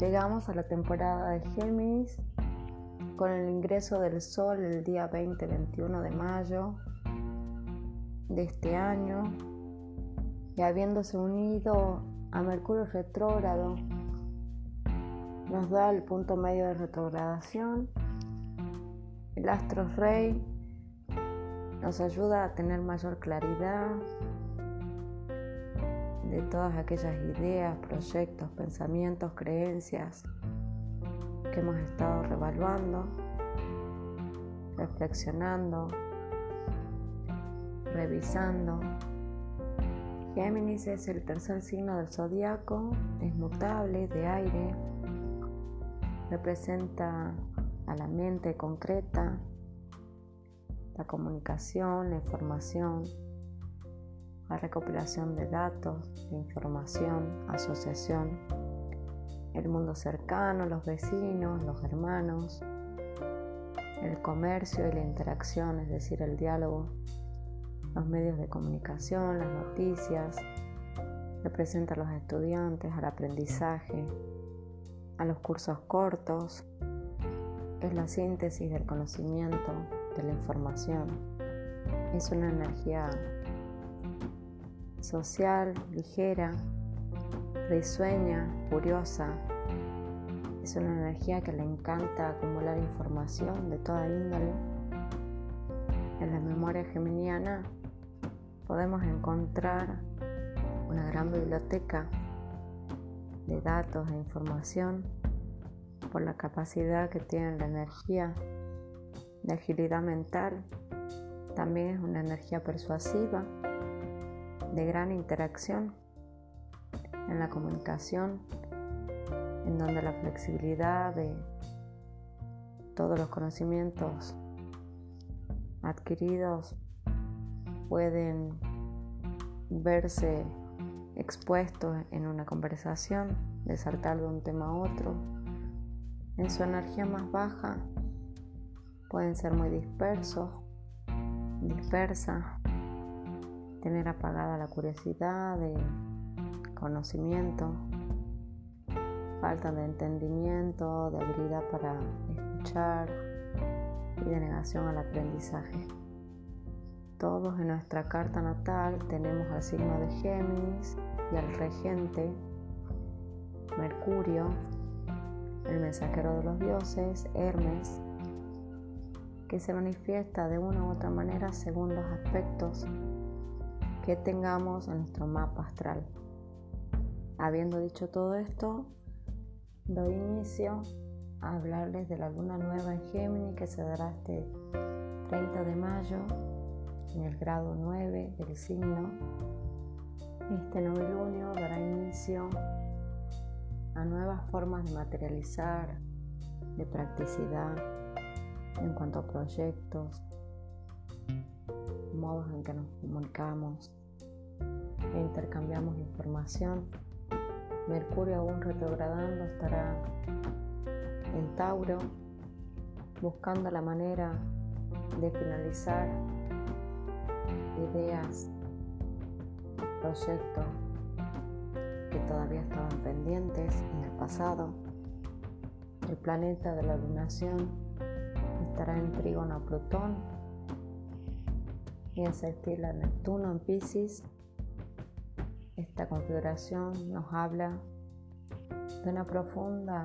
Llegamos a la temporada de Géminis con el ingreso del Sol el día 20-21 de mayo de este año y habiéndose unido a Mercurio retrógrado nos da el punto medio de retrogradación. El astro rey nos ayuda a tener mayor claridad de todas aquellas ideas, proyectos, pensamientos, creencias que hemos estado revaluando, reflexionando, revisando. Géminis es el tercer signo del zodiaco, es mutable, de aire, representa a la mente concreta, la comunicación, la información, la recopilación de datos, de información, asociación, el mundo cercano, los vecinos, los hermanos, el comercio y la interacción, es decir, el diálogo, los medios de comunicación, las noticias, representa a los estudiantes, al aprendizaje, a los cursos cortos, es la síntesis del conocimiento, de la información, es una energía social, ligera, risueña, curiosa. Es una energía que le encanta acumular información de toda índole. En la memoria geminiana podemos encontrar una gran biblioteca de datos e información por la capacidad que tiene la energía de agilidad mental. También es una energía persuasiva de gran interacción en la comunicación, en donde la flexibilidad de todos los conocimientos adquiridos pueden verse expuestos en una conversación, de saltar de un tema a otro. En su energía más baja pueden ser muy dispersos, dispersa, tener apagada la curiosidad, de conocimiento, falta de entendimiento, de habilidad para escuchar y de negación al aprendizaje. Todos en nuestra carta natal tenemos al signo de Géminis y al regente Mercurio, el mensajero de los dioses, Hermes, que se manifiesta de una u otra manera según los aspectos que tengamos en nuestro mapa astral. Habiendo dicho todo esto, doy inicio a hablarles de la luna nueva en Géminis que se dará este 30 de mayo en el grado 9 del signo. Este novilunio dará inicio a nuevas formas de materializar, de practicidad en cuanto a proyectos, modos en que nos comunicamos intercambiamos información. Mercurio aún retrogradando estará en Tauro, buscando la manera de finalizar ideas, proyectos que todavía estaban pendientes en el pasado. El planeta de la lunación estará en trígono a Plutón y en sextil a Neptuno en Pisces. Esta configuración nos habla de una profunda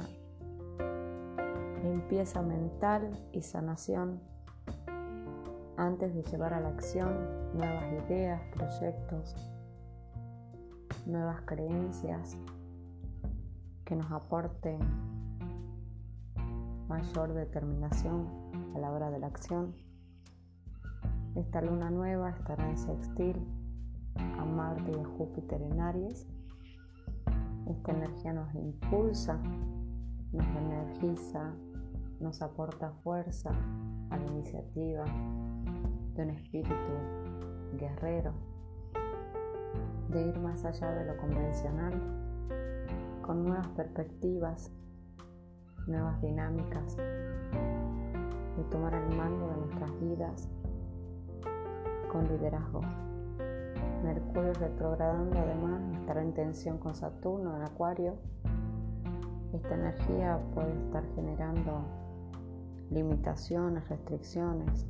limpieza mental y sanación antes de llevar a la acción nuevas ideas, proyectos, nuevas creencias que nos aporten mayor determinación a la hora de la acción. Esta luna nueva estará en sextil a Marte y a Júpiter en Aries. Esta energía nos impulsa, nos energiza, nos aporta fuerza a la iniciativa de un espíritu guerrero, de ir más allá de lo convencional, con nuevas perspectivas, nuevas dinámicas, de tomar el mando de nuestras vidas con liderazgo. Mercurio retrogradando además estará en tensión con Saturno en Acuario. Esta energía puede estar generando limitaciones, restricciones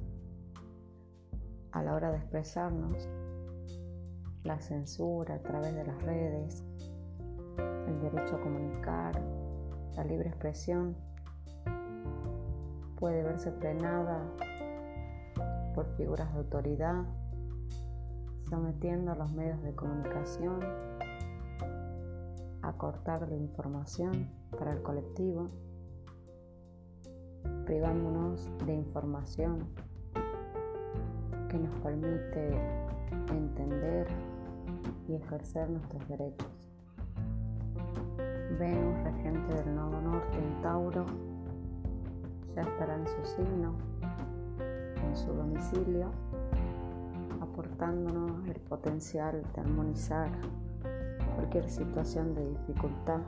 a la hora de expresarnos, la censura a través de las redes, el derecho a comunicar, la libre expresión puede verse frenada por figuras de autoridad, sometiendo a los medios de comunicación a cortar la información para el colectivo, privándonos de información que nos permite entender y ejercer nuestros derechos. Venus, regente del nodo norte en Tauro, ya estará en su signo, en su domicilio, aportándonos el potencial de armonizar cualquier situación de dificultad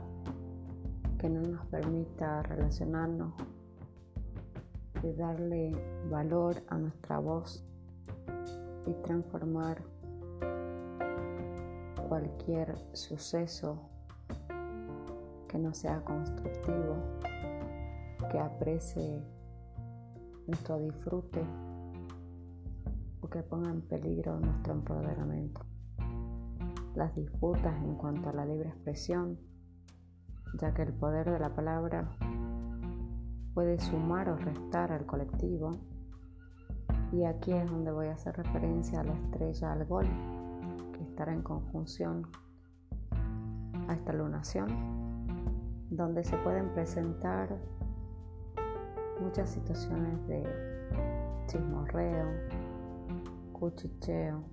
que no nos permita relacionarnos y darle valor a nuestra voz y transformar cualquier suceso que no sea constructivo, que aprecie nuestro disfrute que ponga en peligro nuestro empoderamiento. Las disputas en cuanto a la libre expresión, ya que el poder de la palabra puede sumar o restar al colectivo, y aquí es donde voy a hacer referencia a la estrella Algol, que estará en conjunción a esta lunación, donde se pueden presentar muchas situaciones de chismorreo, cuchicheo,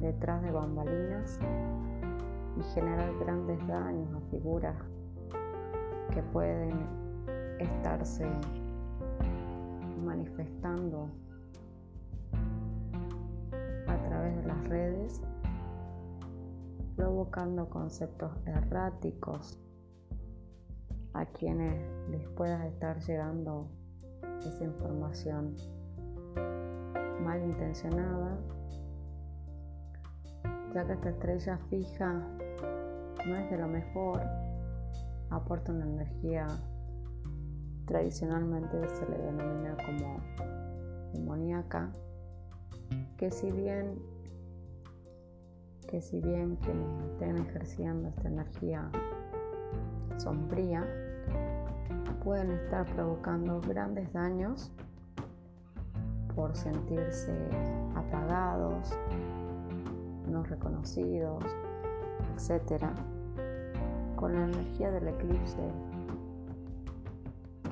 detrás de bambalinas y generar grandes daños a figuras que pueden estarse manifestando de las redes, provocando conceptos erráticos a quienes les pueda estar llegando esa información malintencionada, ya que esta estrella fija no es de lo mejor, aporta una energía tradicionalmente se le denomina como demoníaca que si bien que si bien quienes estén ejerciendo esta energía sombría pueden estar provocando grandes daños por sentirse apagados, no reconocidos, etc. Con la energía del eclipse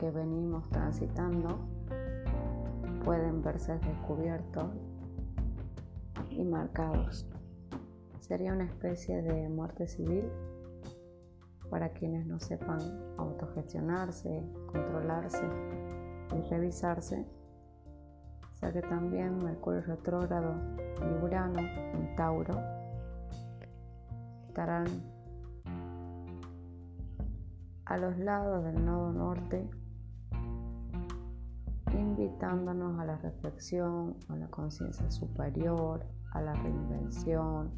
que venimos transitando, pueden verse descubiertos y marcados. Sería una especie de muerte civil para quienes no sepan autogestionarse, controlarse y revisarse, ya que también Mercurio retrógrado y Tauro. Estarán a los lados del nodo norte invitándonos a la reflexión, a la conciencia superior, a la reinvención,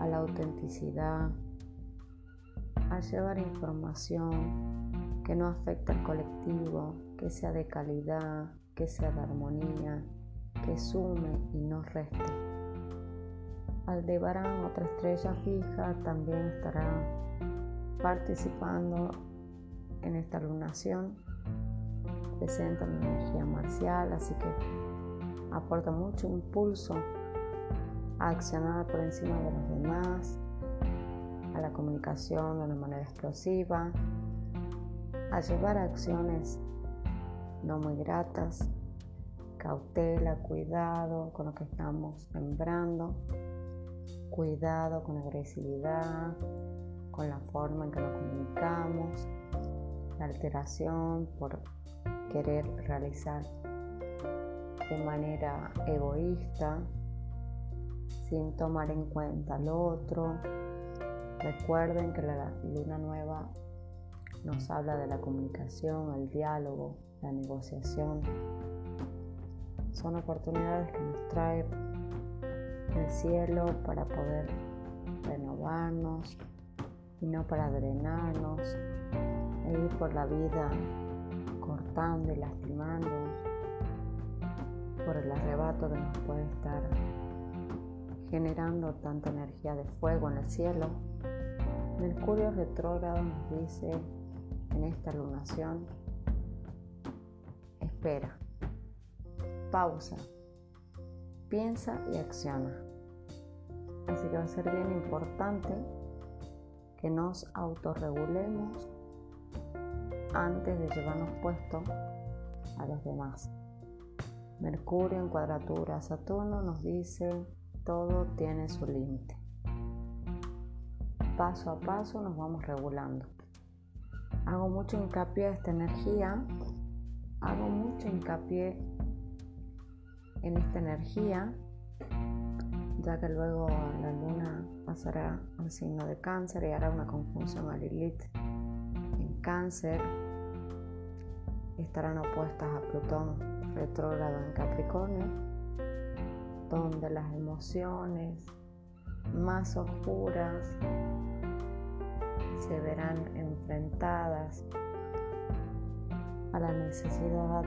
a la autenticidad, a llevar información que no afecte al colectivo, que sea de calidad, que sea de armonía, que sume y no reste. Aldebarán, otra estrella fija, también estará participando en esta lunación. Presenta una energía marcial, así que aporta mucho impulso a accionar por encima de los demás, a la comunicación de una manera explosiva, a llevar acciones no muy gratas, cautela, cuidado con lo que estamos sembrando, cuidado con agresividad, con la forma en que nos comunicamos, la alteración por querer realizar de manera egoísta sin tomar en cuenta al otro. Recuerden que la luna nueva nos habla de la comunicación, el diálogo, la negociación. Son oportunidades que nos trae el cielo para poder renovarnos y no para drenarnos, e ir por la vida cortando y lastimando por el arrebato que nos puede estar generando tanta energía de fuego en el cielo. Mercurio retrógrado nos dice en esta lunación, espera, pausa, piensa y acciona. Así que va a ser bien importante que nos autorregulemos antes de llevarnos puesto a los demás. Mercurio en cuadratura Saturno nos dice todo tiene su límite. Paso a paso nos vamos regulando. Hago mucho hincapié a esta energía, hago mucho hincapié en esta energía, ya que luego la luna pasará al signo de cáncer y hará una conjunción a Lilith en cáncer. Estarán opuestas a Plutón retrógrado en Capricornio, donde las emociones más oscuras se verán enfrentadas a la necesidad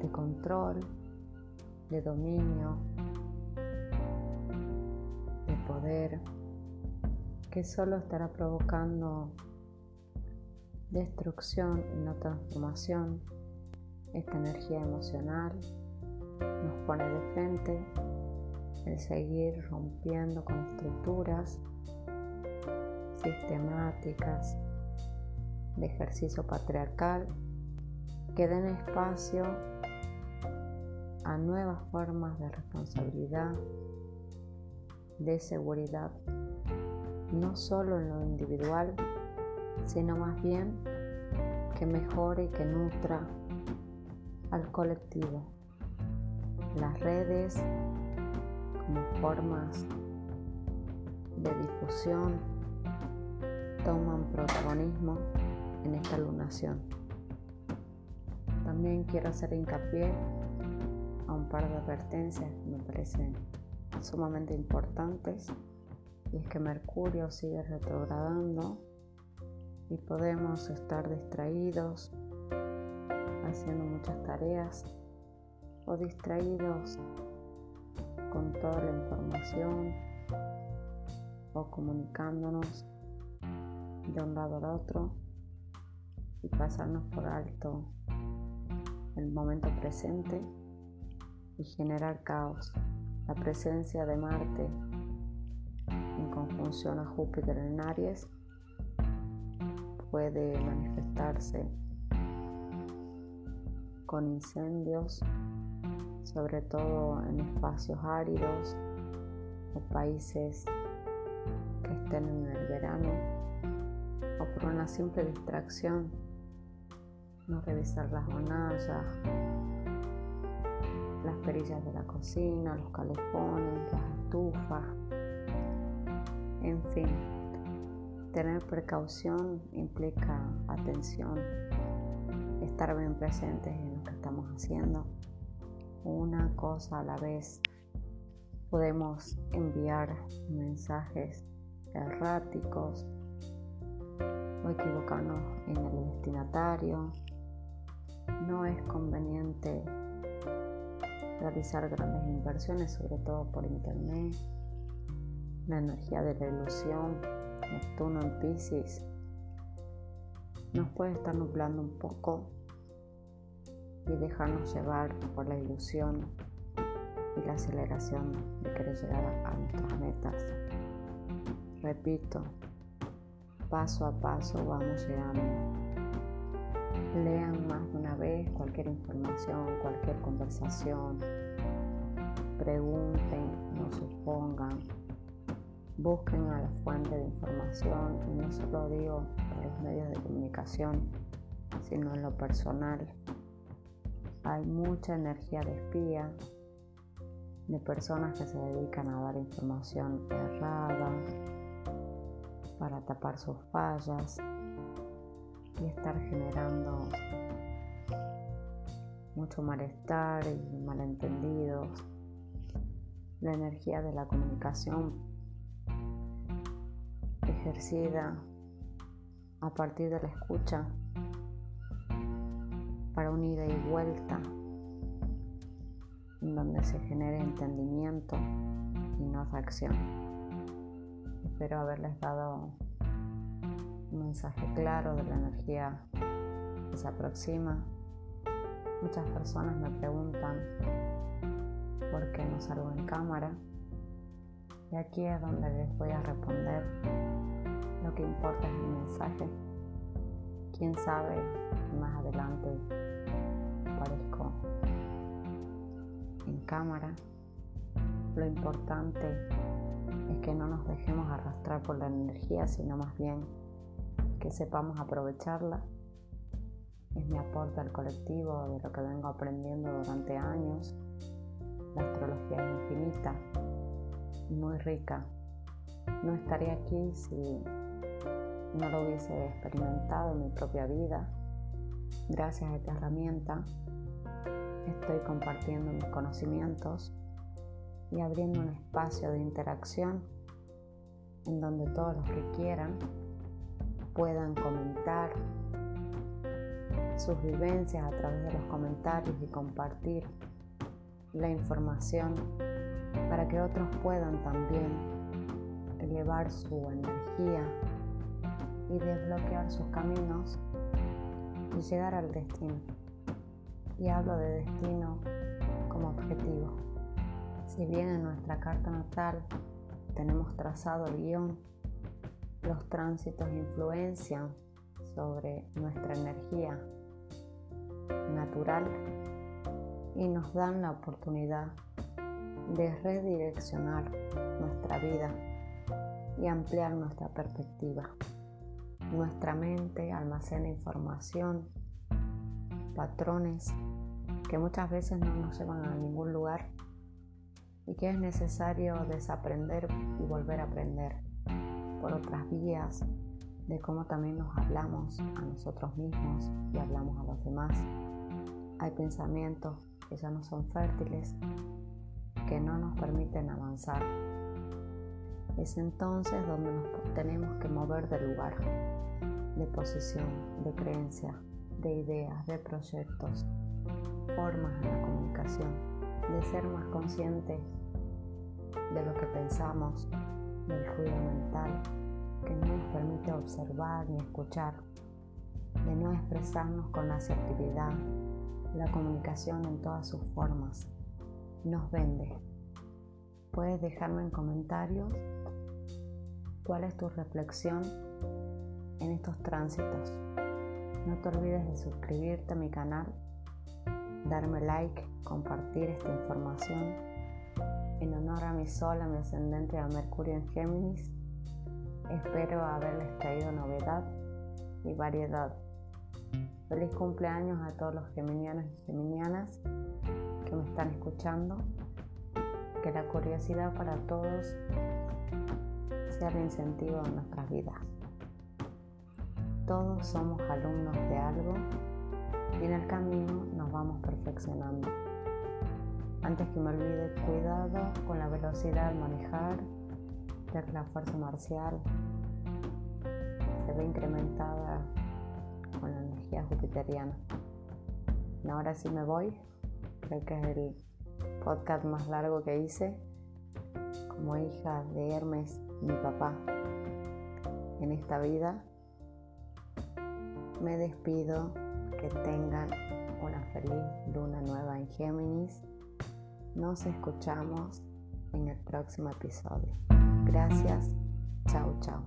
de, control, de dominio, de poder, que solo estará provocando destrucción y no transformación. Esta energía emocional nos pone de frente el seguir rompiendo con estructuras sistemáticas de ejercicio patriarcal que den espacio a nuevas formas de responsabilidad, de seguridad, no solo en lo individual, sino más bien que mejore y que nutra al colectivo. Las redes como formas de difusión toman protagonismo en esta lunación. También quiero hacer hincapié a un par de advertencias que me parecen sumamente importantes y es que Mercurio sigue retrogradando y podemos estar distraídos haciendo muchas tareas o distraídos con toda la información o comunicándonos de un lado al otro y pasarnos por alto el momento presente y generar caos. La presencia de Marte en conjunción a Júpiter en Aries puede manifestarse con incendios, sobre todo en espacios áridos o países que estén en el verano o por una simple distracción, no revisar las hornallas, las perillas de la cocina, los calefones, las estufas, en fin. Tener precaución implica atención, estar bien presentes en lo que estamos haciendo, una cosa a la vez. Podemos enviar mensajes erráticos o equivocarnos en el destinatario. No es conveniente realizar grandes inversiones, sobre todo por internet. La energía de la ilusión, Neptuno en Pisces, nos puede estar nublando un poco y dejarnos llevar por la ilusión y la aceleración de querer llegar a nuestras metas. Repito, paso a paso vamos llegando. Lean más de una vez cualquier información, cualquier conversación. Pregunten, no supongan. Busquen a la fuente de información y no solo digo en los medios de comunicación, sino en lo personal. Hay mucha energía de espía, de personas que se dedican a dar información errada, para tapar sus fallas y estar generando mucho malestar y malentendidos. La energía de la comunicación ejercida a partir de la escucha para un ida y vuelta en donde se genere entendimiento y no reacción. Espero haberles dado mensaje claro de la energía que se aproxima. Muchas personas me preguntan por qué no salgo en cámara y aquí es donde les voy a responder. Lo que importa es el mensaje. Quién sabe, más adelante aparezco en cámara. Lo importante es que no nos dejemos arrastrar por la energía, sino más bien que sepamos aprovecharla. Es mi aporte al colectivo de lo que vengo aprendiendo durante años. La astrología es infinita, muy rica. No estaría aquí si no lo hubiese experimentado en mi propia vida. Gracias a esta herramienta estoy compartiendo mis conocimientos y abriendo un espacio de interacción en donde todos los que quieran puedan comentar sus vivencias a través de los comentarios y compartir la información para que otros puedan también elevar su energía y desbloquear sus caminos y llegar al destino. Y hablo de destino como objetivo. Si bien en nuestra carta natal tenemos trazado el guion, los tránsitos influencian sobre nuestra energía natural y nos dan la oportunidad de redireccionar nuestra vida y ampliar nuestra perspectiva. Nuestra mente almacena información, patrones que muchas veces no nos llevan a ningún lugar y que es necesario desaprender y volver a aprender por otras vías de cómo también nos hablamos a nosotros mismos y hablamos a los demás. Hay pensamientos que ya no son fértiles, que no nos permiten avanzar es entonces donde nos tenemos que mover de lugar, de posición, de creencia, de ideas, de proyectos, formas de la comunicación, de ser más conscientes de lo que pensamos, del ruido mental que no nos permite observar ni escuchar, de no expresarnos con asertividad. La comunicación en todas sus formas nos vende. Puedes dejarme en comentarios cuál es tu reflexión en estos tránsitos. No te olvides de suscribirte a mi canal, darme like, compartir esta información en honor a mi sol, a mi ascendente a Mercurio en Géminis. Espero haberles traído novedad y variedad. Feliz cumpleaños a todos los geminianos y geminianas que me están escuchando. Que la curiosidad para todos sea el incentivo de nuestras vidas. Todos somos alumnos de algo y en el camino nos vamos perfeccionando. Antes que me olvide, cuidado con la velocidad al manejar, ya que la fuerza marcial se ve incrementada con la energía jupiteriana. Ahora sí me voy, creo que es el podcast más largo que hice como hija de Hermes mi papá. En esta vida me despido, que tengan una feliz luna nueva en Géminis. Nos escuchamos en el próximo episodio. Gracias, chao, chao.